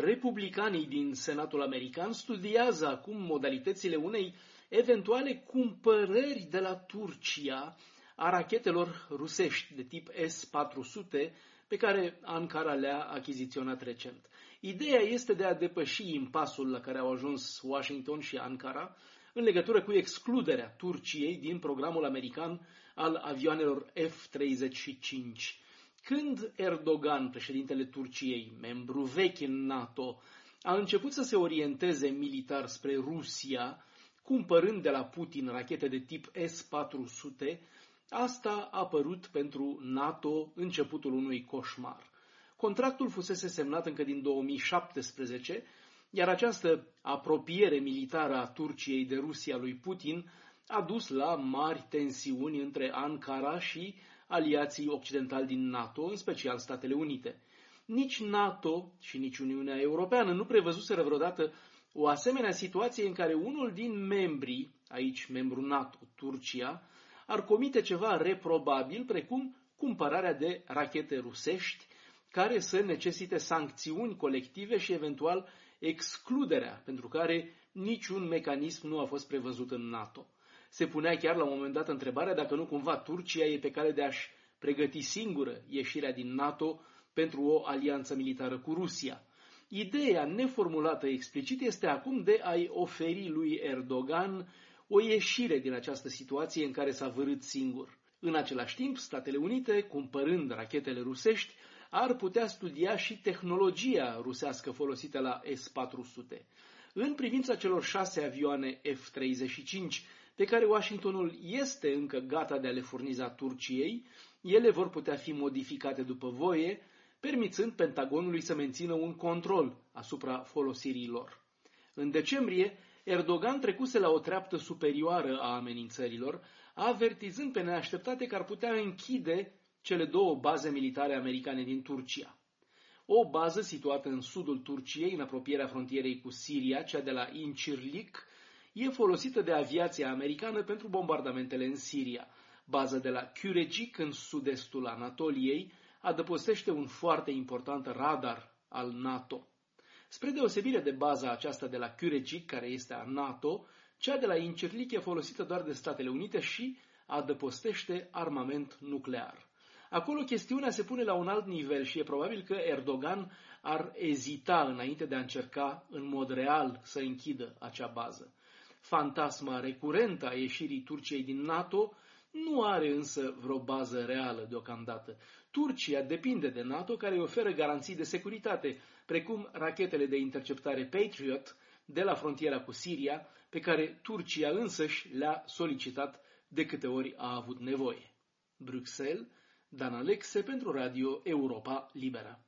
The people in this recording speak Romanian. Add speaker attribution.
Speaker 1: Republicanii din Senatul American studiază acum modalitățile unei eventuale cumpărări de la Turcia a rachetelor rusești de tip S-400 pe care Ankara le-a achiziționat recent. Ideea este de a depăși impasul la care au ajuns Washington și Ankara în legătură cu excluderea Turciei din programul american al avioanelor F-35. Când Erdogan, președintele Turciei, membru vechi în NATO, a început să se orienteze militar spre Rusia, cumpărând de la Putin rachete de tip S-400, asta a apărut pentru NATO începutul unui coșmar. Contractul fusese semnat încă din 2017, iar această apropiere militară a Turciei de Rusia lui Putin a dus la mari tensiuni între Ankara și aliații occidentali din NATO, în special Statele Unite. Nici NATO și nici Uniunea Europeană nu prevăzuseră vreodată o asemenea situație în care unul din membrii, aici membru NATO, Turcia, ar comite ceva reprobabil, precum cumpărarea de rachete rusești, care să necesite sancțiuni colective și eventual excluderea, pentru care niciun mecanism nu a fost prevăzut în NATO. Se punea chiar la un moment dat întrebarea dacă nu cumva Turcia e pe cale de a-și pregăti singură ieșirea din NATO pentru o alianță militară cu Rusia. Ideea neformulată explicit este acum de a-i oferi lui Erdogan o ieșire din această situație în care s-a vărât singur. În același timp, Statele Unite, cumpărând rachetele rusești, ar putea studia și tehnologia rusească folosită la S-400. În privința celor șase avioane F-35 pe care Washingtonul este încă gata de a le furniza Turciei, ele vor putea fi modificate după voie, permițând Pentagonului să mențină un control asupra folosirii lor. În decembrie, Erdogan trecuse la o treaptă superioară a amenințărilor, avertizând pe neașteptate că ar putea închide cele două baze militare americane din Turcia. O bază situată în sudul Turciei, în apropierea frontierei cu Siria, cea de la Incirlik, e folosită de aviația americană pentru bombardamentele în Siria. Baza de la Kürecik, în sud-estul Anatoliei, adăpostește un foarte important radar al NATO. Spre deosebire de baza aceasta de la Kürecik, care este a NATO, cea de la Incirlik e folosită doar de Statele Unite și adăpostește armament nuclear. Acolo chestiunea se pune la un alt nivel și e probabil că Erdogan ar ezita înainte de a încerca în mod real să închidă acea bază. Fantasma recurentă a ieșirii Turciei din NATO nu are însă vreo bază reală deocamdată. Turcia depinde de NATO, care îi oferă garanții de securitate, precum rachetele de interceptare Patriot de la frontiera cu Siria, pe care Turcia însăși le-a solicitat de câte ori a avut nevoie. Bruxelles, Dan Alexe pentru Radio Europa Libera.